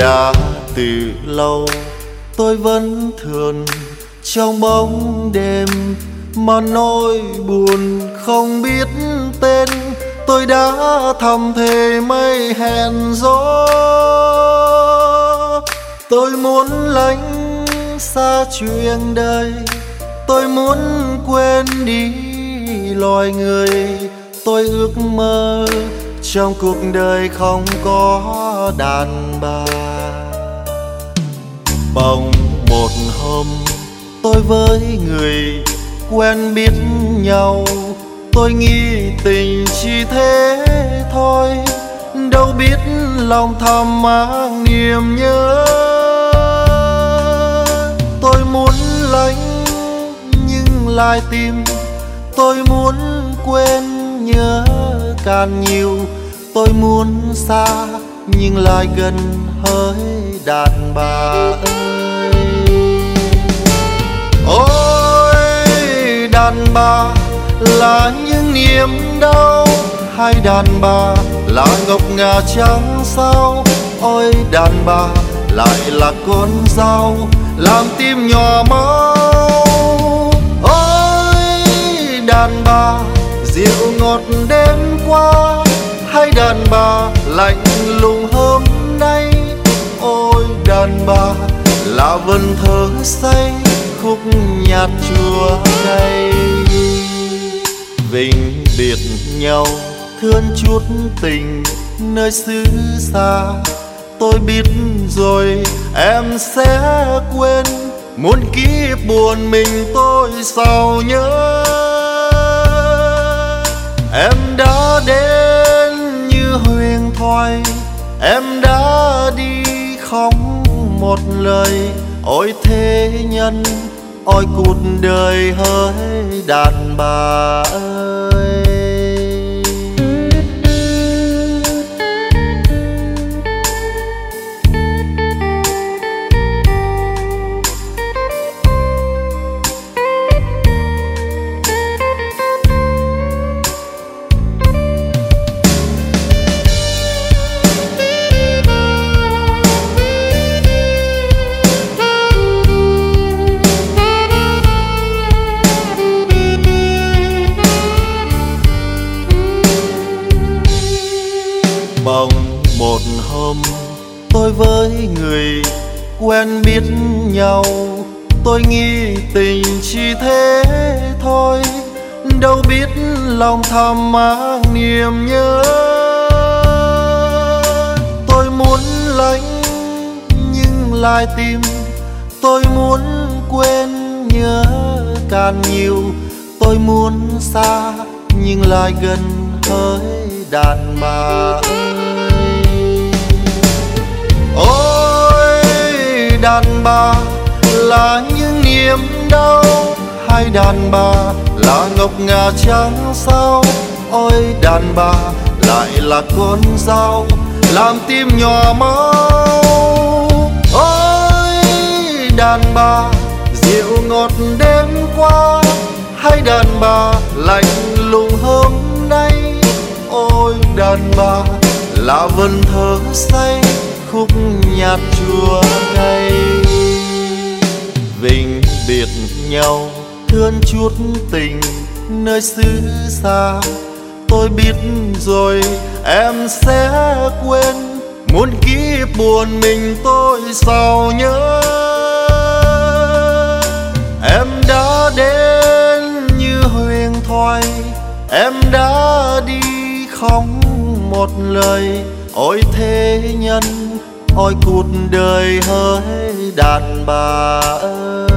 đã từ lâu, tôi vẫn thường trong bóng đêm. Mà nỗi buồn không biết tên, tôi đã thầm thề mây hẹn gió. Tôi muốn lánh xa chuyện đời, tôi muốn quên đi loài người. Tôi ước mơ trong cuộc đời không có đàn bà. Bỗng một hôm, tôi với người quen biết nhau. Tôi nghĩ tình chỉ thế thôi, đâu biết lòng thầm mang niềm nhớ. Tôi muốn lánh, nhưng lại tìm. Tôi muốn quên nhớ càng nhiều tôi muốn xa, nhưng lại gần hỡi đàn bà ơi ôi, đàn bà là những niềm đau hai đàn bà là ngọc ngà trắng sao ôi, đàn bà lại là con dao, làm tim nhòm. Lạnh lùng hôm nay. Ôi, đàn bà, là vần thơ say khúc nhạt chùa cay vinh biệt nhau, thương chút tình nơi xứ xa. Tôi biết rồi, em sẽ quên. Muốn kiếp buồn mình tôi sao nhớ? Em đã em đã đi không một lời, ôi thế nhân, ôi cuộc đời hỡi đàn bà ơi. Hôm tôi với người quen biết nhau, tôi nghĩ tình chỉ thế thôi. Đâu biết lòng thầm mang niềm nhớ. Tôi muốn lánh, nhưng lại tìm. Tôi muốn quên nhớ càng nhiều. Tôi muốn xa, nhưng lại gần hỡi đàn bà. ơi đàn bà là những niềm đau. Hai đàn bà là ngọc ngà trắng sao? Ôi, đàn bà lại là con dao làm tim nhỏ máu ôi, đàn bà, rượu ngọt đêm qua. Hai đàn bà lạnh lùng hôm nay. Ôi, đàn bà là vần thơ say khúc nhạt chùa cay vĩnh biệt nhau, thương chút tình nơi xứ xa. Tôi biết rồi, em sẽ quên, muốn kiếp buồn mình tôi sao nhớ. Em đã đến như huyền thoại, em đã đi không một lời. Ôi thế nhân ôi cuộc đời hỡi đàn bà ơi.